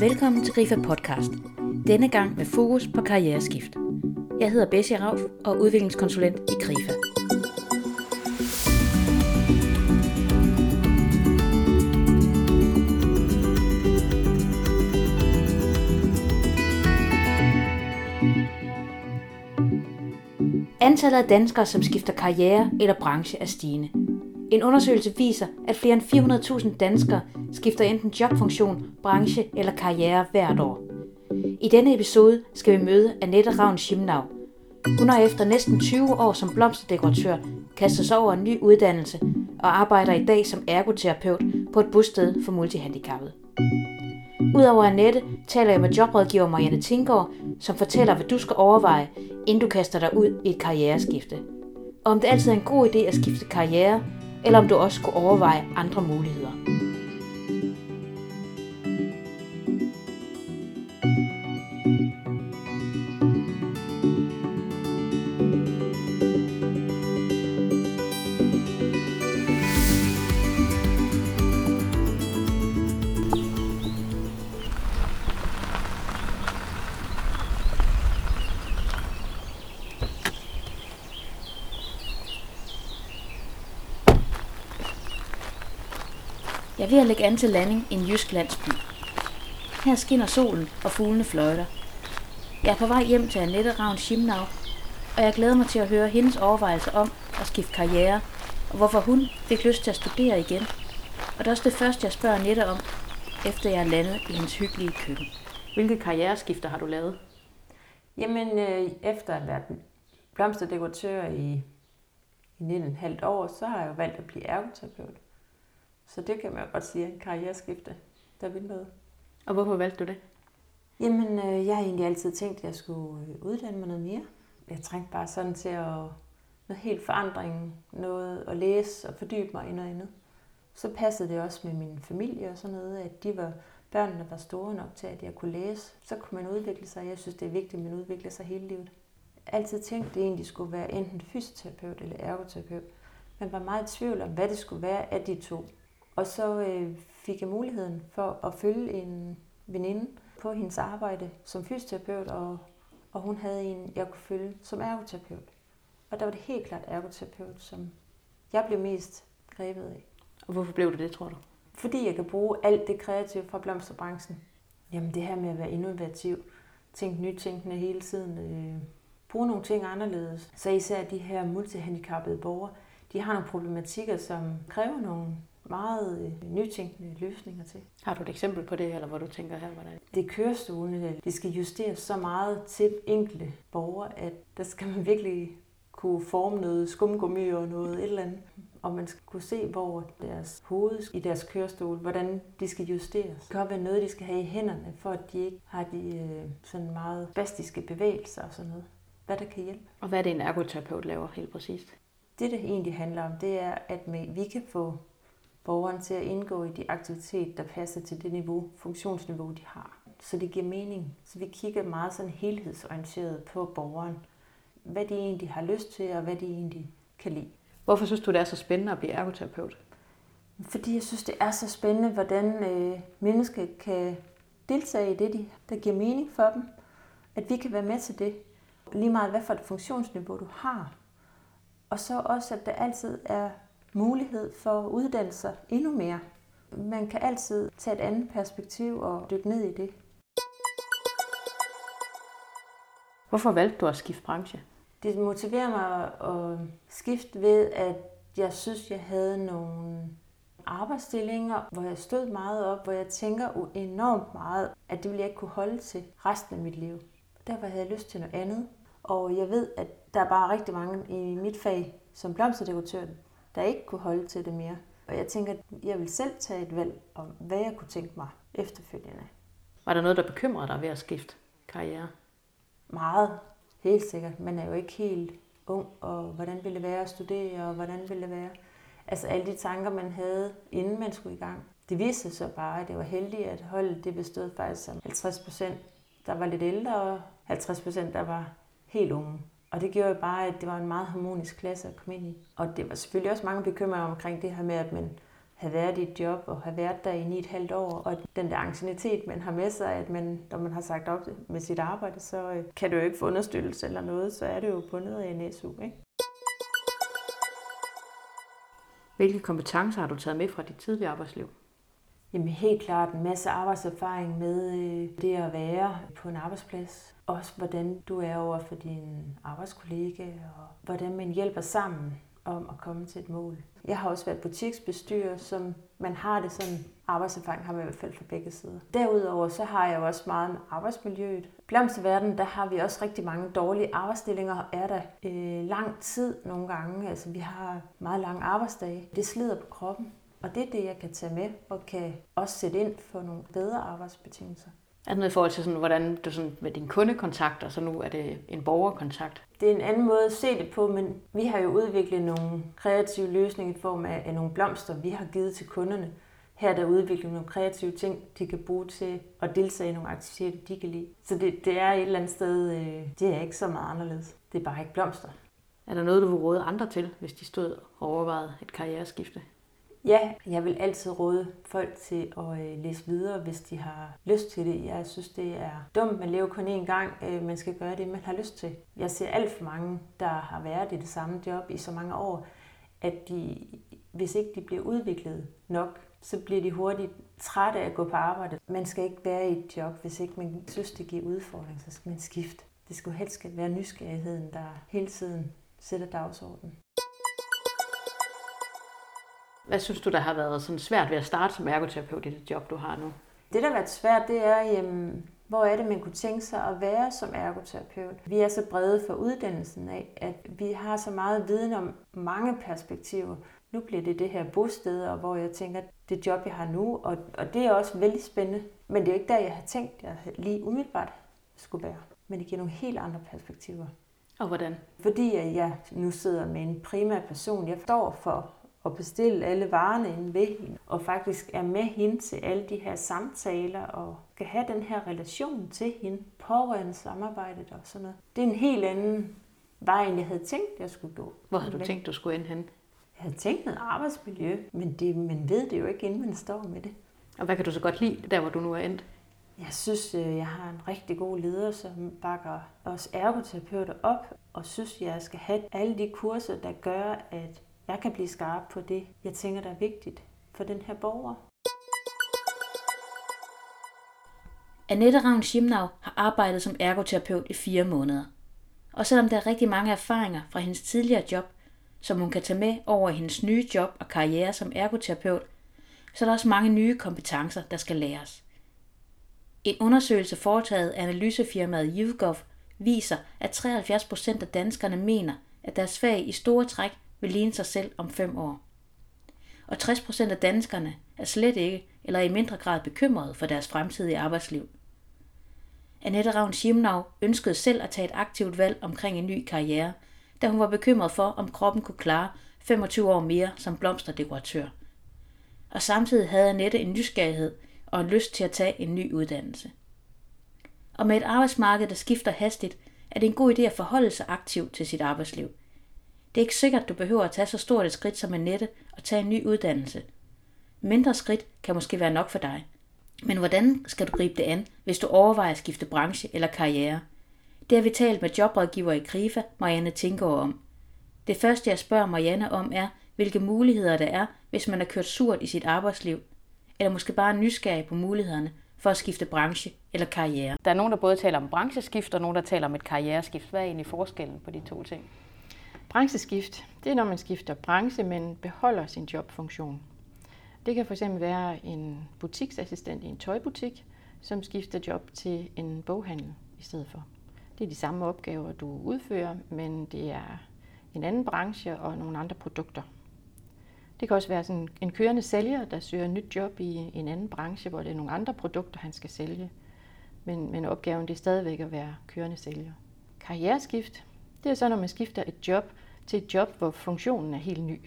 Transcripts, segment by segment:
Velkommen til Grifa Podcast. Denne gang med fokus på karriereskift. Jeg hedder Bessie Rauf og er udviklingskonsulent i Grifa. Antallet af danskere, som skifter karriere eller branche, er stigende. En undersøgelse viser, at flere end 400.000 danskere skifter enten jobfunktion, branche eller karriere hvert år. I denne episode skal vi møde Annette Ravn Schimnau. Hun har efter næsten 20 år som blomsterdekoratør kastet sig over en ny uddannelse og arbejder i dag som ergoterapeut på et bosted for multihandicappede. Udover Annette taler jeg med jobrådgiver Marianne Tinggaard, som fortæller, hvad du skal overveje, inden du kaster dig ud i et karriereskifte. Og om det altid er en god idé at skifte karriere, eller om du også kunne overveje andre muligheder. Er ved at lægge an til landing i en jysk landsby. Her skinner solen, og fuglene fløjter. Jeg er på vej hjem til Annette Ravn Schimnau, og jeg glæder mig til at høre hendes overvejelser om at skifte karriere, og hvorfor hun fik lyst til at studere igen. Og det er også det første, jeg spørger Annette om, efter jeg er landet i hendes hyggelige køkken. Hvilke karriereskifter har du lavet? Jamen, øh, efter at have været blomsterdekoratør i, i 19,5 år, så har jeg jo valgt at blive ergoterapeut. Så det kan man jo godt sige, en karriereskifte, der vil noget. Og hvorfor valgte du det? Jamen, øh, jeg har egentlig altid tænkt, at jeg skulle øh, uddanne mig noget mere. Jeg trængte bare sådan til at noget helt forandring, noget at læse og fordybe mig i noget andet. Så passede det også med min familie og sådan noget, at de var, børnene var store nok til, at jeg kunne læse. Så kunne man udvikle sig. Jeg synes, det er vigtigt, at man udvikler sig hele livet. Jeg altid tænkt, at det egentlig skulle være enten fysioterapeut eller ergoterapeut. Man var meget i tvivl om, hvad det skulle være af de to. Og så øh, fik jeg muligheden for at følge en veninde på hendes arbejde som fysioterapeut, og, og hun havde en, jeg kunne følge som ergoterapeut. Og der var det helt klart ergoterapeut, som jeg blev mest grebet af. Og hvorfor blev det det, tror du? Fordi jeg kan bruge alt det kreative fra blomsterbranchen. Jamen det her med at være innovativ, tænke nytænkende hele tiden, øh, bruge nogle ting anderledes. Så især de her multihandicappede borgere, de har nogle problematikker, som kræver nogle meget øh, nytænkende løsninger til. Har du et eksempel på det, eller hvor du tænker her, hvordan? Det er kørestolene, de skal justeres så meget til enkelte borgere, at der skal man virkelig kunne forme noget skumgummi og noget et eller andet. Og man skal kunne se, hvor deres hoved i deres kørestol, hvordan de skal justeres. Det kan også være noget, de skal have i hænderne, for at de ikke har de øh, sådan meget bastiske bevægelser og sådan noget. Hvad der kan hjælpe. Og hvad er det, en ergoterapeut laver helt præcist? Det, det egentlig handler om, det er, at vi kan få borgeren til at indgå i de aktiviteter, der passer til det niveau, funktionsniveau, de har. Så det giver mening. Så vi kigger meget sådan helhedsorienteret på borgeren. Hvad de egentlig har lyst til, og hvad de egentlig kan lide. Hvorfor synes du, det er så spændende at blive ergoterapeut? Fordi jeg synes, det er så spændende, hvordan øh, mennesker kan deltage i det, de, der giver mening for dem. At vi kan være med til det. Lige meget, hvad for et funktionsniveau du har. Og så også, at der altid er mulighed for at uddanne sig endnu mere. Man kan altid tage et andet perspektiv og dykke ned i det. Hvorfor valgte du at skifte branche? Det motiverer mig at skifte ved, at jeg synes, jeg havde nogle arbejdsstillinger, hvor jeg stod meget op, hvor jeg tænker enormt meget, at det ville jeg ikke kunne holde til resten af mit liv. Derfor havde jeg lyst til noget andet. Og jeg ved, at der er bare rigtig mange i mit fag som blomsterdekoratør, der ikke kunne holde til det mere. Og jeg tænker, at jeg vil selv tage et valg om, hvad jeg kunne tænke mig efterfølgende. Var der noget, der bekymrede dig ved at skifte karriere? Meget, helt sikkert. Man er jo ikke helt ung, og hvordan ville det være at studere, og hvordan ville det være... Altså alle de tanker, man havde, inden man skulle i gang. Det viste sig bare, at det var heldigt, at holdet det bestod faktisk som 50 procent, der var lidt ældre, og 50 procent, der var helt unge. Og det gjorde jo bare, at det var en meget harmonisk klasse at komme ind i. Og det var selvfølgelig også mange bekymringer omkring det her med, at man have været i et job og have været der i ni et halvt år, og den der angstinitet, man har med sig, at man, når man har sagt op med sit arbejde, så øh, kan du jo ikke få understøttelse eller noget, så er det jo bundet af en SU. Ikke? Hvilke kompetencer har du taget med fra dit tidligere arbejdsliv? Jamen helt klart en masse arbejdserfaring med øh, det at være på en arbejdsplads. Også hvordan du er over for din arbejdskollega, og hvordan man hjælper sammen om at komme til et mål. Jeg har også været butiksbestyrer, som man har det sådan, arbejdserfaring har man i hvert fald fra begge sider. Derudover så har jeg også meget med arbejdsmiljøet. Blomsterverden, der har vi også rigtig mange dårlige arbejdsstillinger, er der øh, lang tid nogle gange. Altså vi har meget lange arbejdsdage. Det slider på kroppen. Og det er det, jeg kan tage med og kan også sætte ind for nogle bedre arbejdsbetingelser. Er det noget i forhold til, sådan, hvordan du sådan, med dine kundekontakter, så nu er det en borgerkontakt? Det er en anden måde at se det på, men vi har jo udviklet nogle kreative løsninger i form af, af nogle blomster, vi har givet til kunderne. Her er der udviklet nogle kreative ting, de kan bruge til at deltage i nogle aktiviteter, de kan lide. Så det, det er et eller andet sted, øh, det er ikke så meget anderledes. Det er bare ikke blomster. Er der noget, du vil råde andre til, hvis de stod og overvejede et karriereskifte? Ja, jeg vil altid råde folk til at øh, læse videre, hvis de har lyst til det. Jeg synes, det er dumt, man lever kun én gang. Øh, man skal gøre det, man har lyst til. Jeg ser alt for mange, der har været i det samme job i så mange år, at de, hvis ikke de bliver udviklet nok, så bliver de hurtigt trætte af at gå på arbejde. Man skal ikke være i et job, hvis ikke man synes, det giver udfordring, så skal man skifte. Det skulle helst være nysgerrigheden, der hele tiden sætter dagsordenen. Hvad synes du, der har været sådan svært ved at starte som ergoterapeut i det job, du har nu? Det, der har været svært, det er, jamen, hvor er det, man kunne tænke sig at være som ergoterapeut? Vi er så brede for uddannelsen af, at vi har så meget viden om mange perspektiver. Nu bliver det det her bosted, og hvor jeg tænker, det job, jeg har nu, og, og det er også vældig spændende. Men det er ikke der, jeg har tænkt, jeg lige umiddelbart skulle være. Men det giver nogle helt andre perspektiver. Og hvordan? Fordi jeg nu sidder med en primær person, jeg står for og bestille alle varerne inde ved hende, og faktisk er med hende til alle de her samtaler, og skal have den her relation til hende, pårørende samarbejdet og sådan noget. Det er en helt anden vej, end jeg havde tænkt, jeg skulle gå. Hvor havde du tænkt, du skulle ind hen? Jeg havde tænkt noget arbejdsmiljø, men det, man ved det jo ikke, inden man står med det. Og hvad kan du så godt lide, der hvor du nu er endt? Jeg synes, øh, jeg har en rigtig god leder, som bakker os ergoterapeuter op, og synes, jeg skal have alle de kurser, der gør, at jeg kan blive skarp på det, jeg tænker, der er vigtigt for den her borger. Annette Ravn Schimnau har arbejdet som ergoterapeut i fire måneder. Og selvom der er rigtig mange erfaringer fra hendes tidligere job, som hun kan tage med over i hendes nye job og karriere som ergoterapeut, så er der også mange nye kompetencer, der skal læres. En undersøgelse foretaget af analysefirmaet YouGov viser, at 73 procent af danskerne mener, at deres fag i store træk vil ligne sig selv om fem år. Og 60% af danskerne er slet ikke eller i mindre grad bekymrede for deres fremtidige arbejdsliv. Annette Ravn Schimnau ønskede selv at tage et aktivt valg omkring en ny karriere, da hun var bekymret for, om kroppen kunne klare 25 år mere som blomsterdekoratør. Og samtidig havde Annette en nysgerrighed og en lyst til at tage en ny uddannelse. Og med et arbejdsmarked, der skifter hastigt, er det en god idé at forholde sig aktivt til sit arbejdsliv – det er ikke sikkert, du behøver at tage så stort et skridt som Annette og tage en ny uddannelse. Mindre skridt kan måske være nok for dig. Men hvordan skal du gribe det an, hvis du overvejer at skifte branche eller karriere? Det har vi talt med jobrådgiver i Krifa, Marianne Tinker om. Det første, jeg spørger Marianne om, er, hvilke muligheder der er, hvis man er kørt surt i sit arbejdsliv, eller måske bare nysgerrig på mulighederne for at skifte branche eller karriere. Der er nogen, der både taler om brancheskift, og nogen, der taler om et karriereskift. Hvad er egentlig forskellen på de to ting? Brancheskift, det er når man skifter branche, men beholder sin jobfunktion. Det kan fx være en butiksassistent i en tøjbutik, som skifter job til en boghandel i stedet for. Det er de samme opgaver, du udfører, men det er en anden branche og nogle andre produkter. Det kan også være sådan en kørende sælger, der søger nyt job i en anden branche, hvor det er nogle andre produkter, han skal sælge. Men, men opgaven det er stadigvæk at være kørende sælger. Karriereskift, det er så, når man skifter et job til et job, hvor funktionen er helt ny.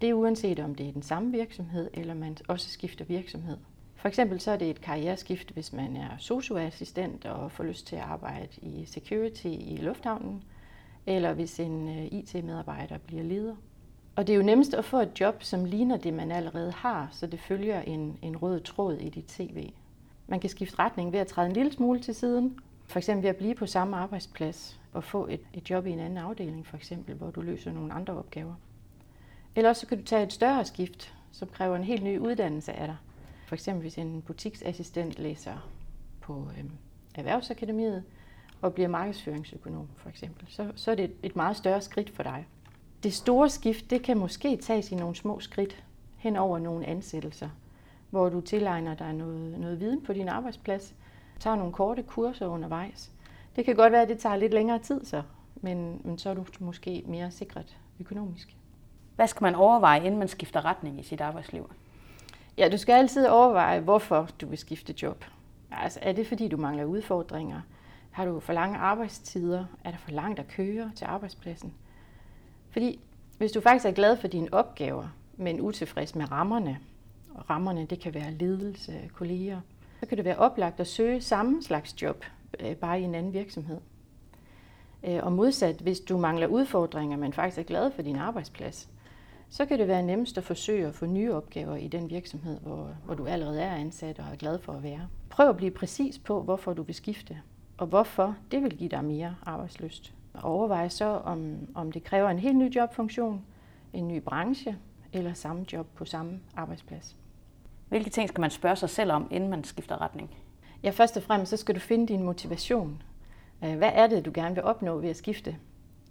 Det er uanset om det er den samme virksomhed, eller man også skifter virksomhed. For eksempel så er det et karriereskift, hvis man er socioassistent og får lyst til at arbejde i security i lufthavnen, eller hvis en øh, IT-medarbejder bliver leder. Og det er jo nemmest at få et job, som ligner det, man allerede har, så det følger en, en rød tråd i dit CV. Man kan skifte retning ved at træde en lille smule til siden, for eksempel ved at blive på samme arbejdsplads og få et, et job i en anden afdeling, for eksempel, hvor du løser nogle andre opgaver. Eller så kan du tage et større skift, som kræver en helt ny uddannelse af dig. For eksempel hvis en butiksassistent læser på øhm, Erhvervsakademiet og bliver markedsføringsøkonom, for eksempel, så, så er det et, et meget større skridt for dig. Det store skift, det kan måske tages i nogle små skridt hen over nogle ansættelser, hvor du tilegner dig noget, noget viden på din arbejdsplads, tager nogle korte kurser undervejs. Det kan godt være, at det tager lidt længere tid så, men, men så er du måske mere sikret økonomisk. Hvad skal man overveje, inden man skifter retning i sit arbejdsliv? Ja, du skal altid overveje, hvorfor du vil skifte job. Altså, er det fordi, du mangler udfordringer? Har du for lange arbejdstider? Er der for langt at køre til arbejdspladsen? Fordi hvis du faktisk er glad for dine opgaver, men utilfreds med rammerne, og rammerne det kan være ledelse, kolleger, så kan det være oplagt at søge samme slags job, øh, bare i en anden virksomhed. Øh, og modsat, hvis du mangler udfordringer, men faktisk er glad for din arbejdsplads, så kan det være nemmest at forsøge at få nye opgaver i den virksomhed, hvor, hvor du allerede er ansat og er glad for at være. Prøv at blive præcis på, hvorfor du vil skifte, og hvorfor det vil give dig mere arbejdsløst. Og overvej så, om, om det kræver en helt ny jobfunktion, en ny branche eller samme job på samme arbejdsplads. Hvilke ting skal man spørge sig selv om, inden man skifter retning? Ja, først og fremmest så skal du finde din motivation. Øh, hvad er det, du gerne vil opnå ved at skifte?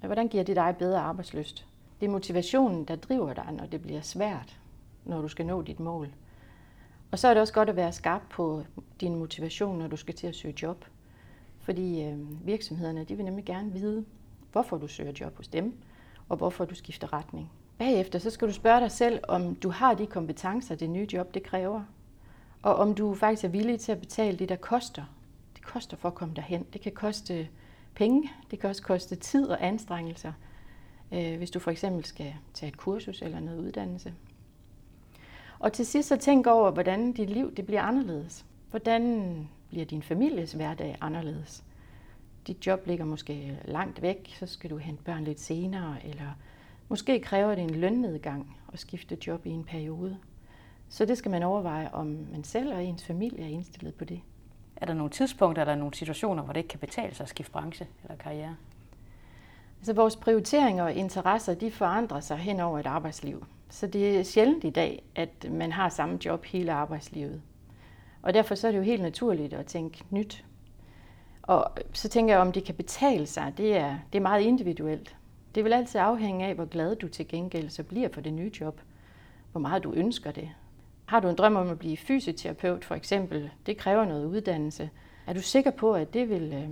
Hvordan giver det dig bedre arbejdsløst? Det er motivationen, der driver dig, når det bliver svært, når du skal nå dit mål. Og så er det også godt at være skarp på din motivation, når du skal til at søge job. Fordi øh, virksomhederne de vil nemlig gerne vide, hvorfor du søger job hos dem, og hvorfor du skifter retning. Bagefter så skal du spørge dig selv, om du har de kompetencer, det nye job det kræver. Og om du faktisk er villig til at betale det, der koster. Det koster for at komme derhen. Det kan koste penge, det kan også koste tid og anstrengelser, øh, hvis du for eksempel skal tage et kursus eller noget uddannelse. Og til sidst så tænk over, hvordan dit liv det bliver anderledes. Hvordan bliver din families hverdag anderledes? Dit job ligger måske langt væk, så skal du hente børn lidt senere, eller måske kræver det en lønnedgang at skifte job i en periode. Så det skal man overveje, om man selv og ens familie er indstillet på det. Er der nogle tidspunkter eller nogle situationer, hvor det ikke kan betale sig at skifte branche eller karriere? Altså vores prioriteringer og interesser, de forandrer sig hen over et arbejdsliv. Så det er sjældent i dag, at man har samme job hele arbejdslivet. Og derfor så er det jo helt naturligt at tænke nyt. Og så tænker jeg, om det kan betale sig, det er, det er meget individuelt. Det vil altid afhænge af, hvor glad du til gengæld så bliver for det nye job. Hvor meget du ønsker det. Har du en drøm om at blive fysioterapeut for eksempel, det kræver noget uddannelse. Er du sikker på, at det vil, øh,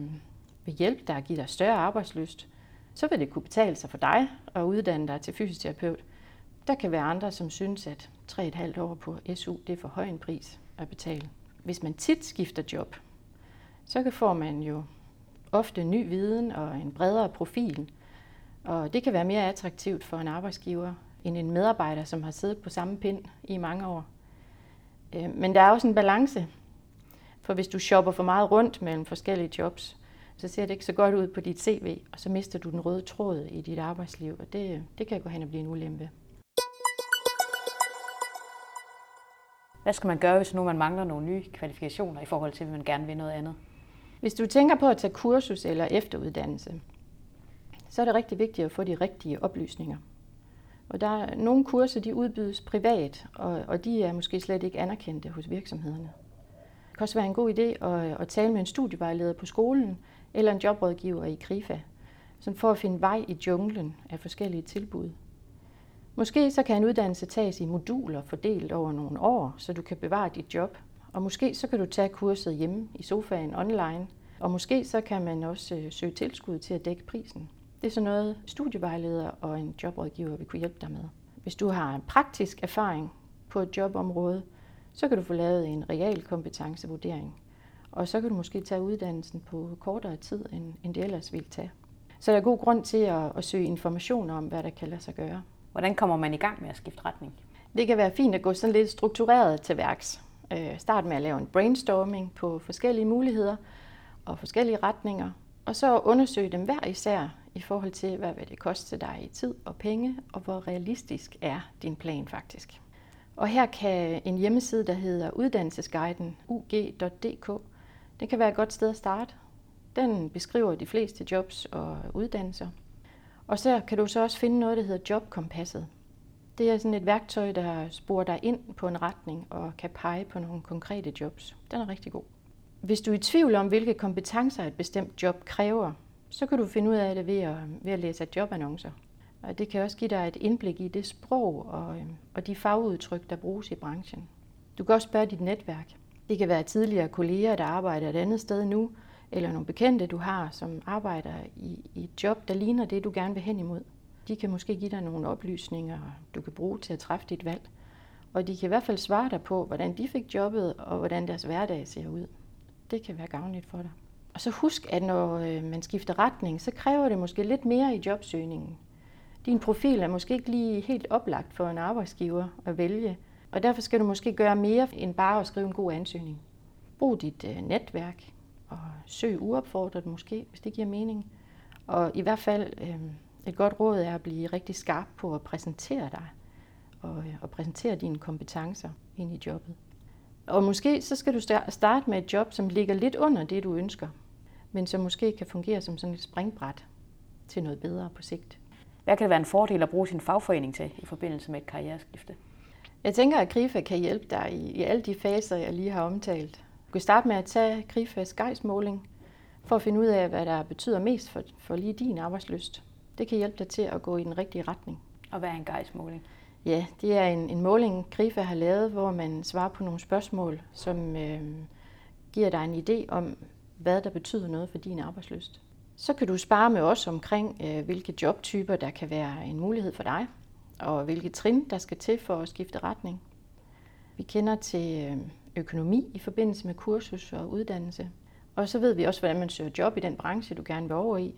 vil hjælpe dig at give dig større arbejdsløst? Så vil det kunne betale sig for dig at uddanne dig til fysioterapeut. Der kan være andre, som synes, at 3,5 år på SU det er for høj en pris at betale. Hvis man tit skifter job, så får man jo ofte ny viden og en bredere profil. Og det kan være mere attraktivt for en arbejdsgiver end en medarbejder, som har siddet på samme pind i mange år. Øh, men der er også en balance. For hvis du shopper for meget rundt mellem forskellige jobs, så ser det ikke så godt ud på dit CV, og så mister du den røde tråd i dit arbejdsliv, og det, det kan gå hen og blive en ulempe. Hvad skal man gøre, hvis nu man mangler nogle nye kvalifikationer i forhold til, at man gerne vil noget andet? Hvis du tænker på at tage kursus eller efteruddannelse, så er det rigtig vigtigt at få de rigtige oplysninger. Og der er nogle kurser, de udbydes privat, og, og de er måske slet ikke anerkendte hos virksomhederne. Det kan også være en god idé at, at tale med en studievejleder på skolen eller en jobrådgiver i KRIFA, som for at finde vej i junglen af forskellige tilbud. Måske så kan en uddannelse tages i moduler fordelt over nogle år, så du kan bevare dit job. Og måske så kan du tage kurset hjemme i sofaen online. Og måske så kan man også øh, søge tilskud til at dække prisen. Det er sådan noget, studievejleder og en jobrådgiver vil kunne hjælpe dig med. Hvis du har en praktisk erfaring på et jobområde, så kan du få lavet en realkompetencevurdering. Og så kan du måske tage uddannelsen på kortere tid, end, end det ellers ville tage. Så der er god grund til at, at søge information om, hvad der kan lade sig gøre. Hvordan kommer man i gang med at skifte retning? Det kan være fint at gå sådan lidt struktureret til værks. Øh, start med at lave en brainstorming på forskellige muligheder og forskellige retninger, og så undersøge dem hver især i forhold til, hvad vil det koste dig i tid og penge, og hvor realistisk er din plan faktisk. Og her kan en hjemmeside, der hedder uddannelsesguiden ug.dk, det kan være et godt sted at starte. Den beskriver de fleste jobs og uddannelser. Og så kan du så også finde noget, der hedder Jobkompasset. Det er sådan et værktøj, der sporer dig ind på en retning og kan pege på nogle konkrete jobs. Den er rigtig god. Hvis du er i tvivl om, hvilke kompetencer et bestemt job kræver, så kan du finde ud af det ved at, ved at læse jobannoncer. Og det kan også give dig et indblik i det sprog og, øh, og de fagudtryk, der bruges i branchen. Du kan også spørge dit netværk. Det kan være tidligere kolleger, der arbejder et andet sted nu, eller nogle bekendte, du har, som arbejder i, i et job, der ligner det, du gerne vil hen imod. De kan måske give dig nogle oplysninger, du kan bruge til at træffe dit valg. Og de kan i hvert fald svare dig på, hvordan de fik jobbet, og hvordan deres hverdag ser ud. Det kan være gavnligt for dig. Og så husk, at når øh, man skifter retning, så kræver det måske lidt mere i jobsøgningen. Din profil er måske ikke lige helt oplagt for en arbejdsgiver at vælge, og derfor skal du måske gøre mere end bare at skrive en god ansøgning. Brug dit øh, netværk og søg uopfordret måske, hvis det giver mening. Og i hvert fald øh, et godt råd er at blive rigtig skarp på at præsentere dig og, og præsentere dine kompetencer ind i jobbet. Og måske så skal du starte med et job, som ligger lidt under det, du ønsker, men som måske kan fungere som sådan et springbræt til noget bedre på sigt. Hvad kan det være en fordel at bruge sin fagforening til i forbindelse med et karriereskifte? Jeg tænker, at Krifa kan hjælpe dig i, i alle de faser, jeg lige har omtalt. Du kan starte med at tage Krifas gejsmåling for at finde ud af, hvad der betyder mest for, for lige din arbejdsløst. Det kan hjælpe dig til at gå i den rigtige retning. Og hvad er en gejsmåling? Ja, det er en, en måling, Grifa har lavet, hvor man svarer på nogle spørgsmål, som øh, giver dig en idé om, hvad der betyder noget for din arbejdsløst. Så kan du spare med os omkring, øh, hvilke jobtyper, der kan være en mulighed for dig, og hvilke trin, der skal til for at skifte retning. Vi kender til øh, økonomi i forbindelse med kursus og uddannelse. Og så ved vi også, hvordan man søger job i den branche, du gerne vil over i.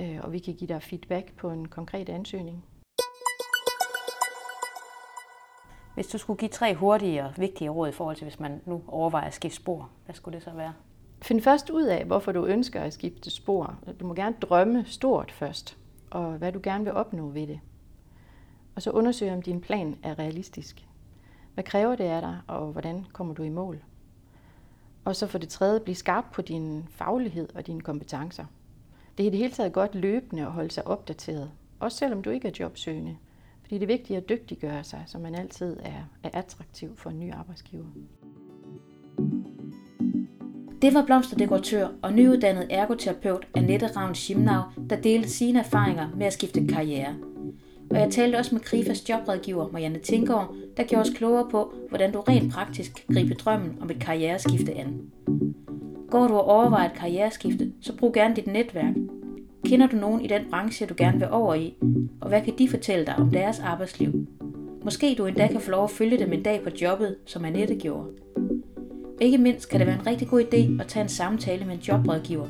Øh, og vi kan give dig feedback på en konkret ansøgning. Hvis du skulle give tre hurtige og vigtige råd i forhold til, hvis man nu overvejer at skifte spor, hvad skulle det så være? Find først ud af, hvorfor du ønsker at skifte spor. Du må gerne drømme stort først, og hvad du gerne vil opnå ved det. Og så undersøg, om din plan er realistisk. Hvad kræver det af dig, og hvordan kommer du i mål? Og så for det tredje, bliv skarp på din faglighed og dine kompetencer. Det er i det hele taget godt løbende at holde sig opdateret, også selvom du ikke er jobsøgende. Fordi det er vigtigt at dygtiggøre sig, så man altid er, er attraktiv for en ny arbejdsgiver. Det var blomsterdekoratør og nyuddannet ergoterapeut Annette Ravn Schimnau, der delte sine erfaringer med at skifte karriere. Og jeg talte også med Krifas jobrådgiver Marianne Tinker, der gjorde os klogere på, hvordan du rent praktisk kan gribe drømmen om et karriereskifte an. Går du og overvejer et karriereskifte, så brug gerne dit netværk. Kender du nogen i den branche, du gerne vil over i? Og hvad kan de fortælle dig om deres arbejdsliv? Måske du endda kan få lov at følge dem en dag på jobbet, som Annette gjorde. Ikke mindst kan det være en rigtig god idé at tage en samtale med en jobrådgiver,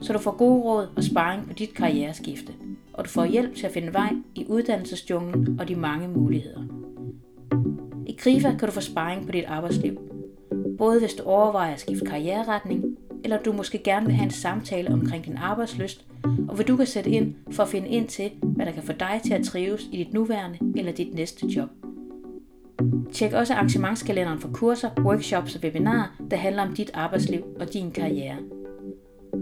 så du får gode råd og sparring på dit karriereskifte, og du får hjælp til at finde vej i uddannelsesjunglen og de mange muligheder. I Krifa kan du få sparring på dit arbejdsliv, både hvis du overvejer at skifte karriereretning, eller du måske gerne vil have en samtale omkring din arbejdsløst, og hvad du kan sætte ind for at finde ind til, hvad der kan få dig til at trives i dit nuværende eller dit næste job. Tjek også arrangementskalenderen for kurser, workshops og webinarer, der handler om dit arbejdsliv og din karriere.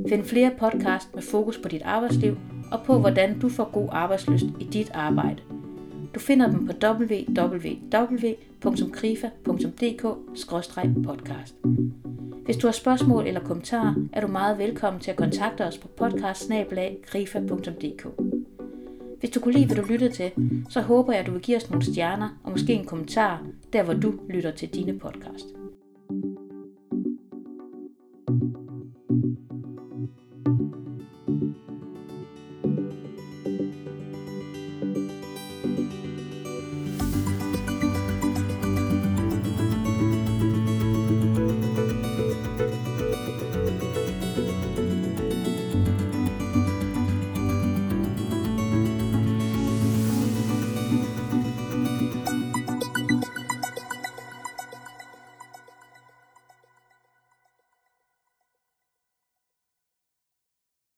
Find flere podcast med fokus på dit arbejdsliv og på, hvordan du får god arbejdsløst i dit arbejde. Du finder dem på www.krifa.dk-podcast. Hvis du har spørgsmål eller kommentarer, er du meget velkommen til at kontakte os på podcast hvis du kunne lide, hvad du lyttede til, så håber jeg, at du vil give os nogle stjerner og måske en kommentar, der hvor du lytter til dine podcast.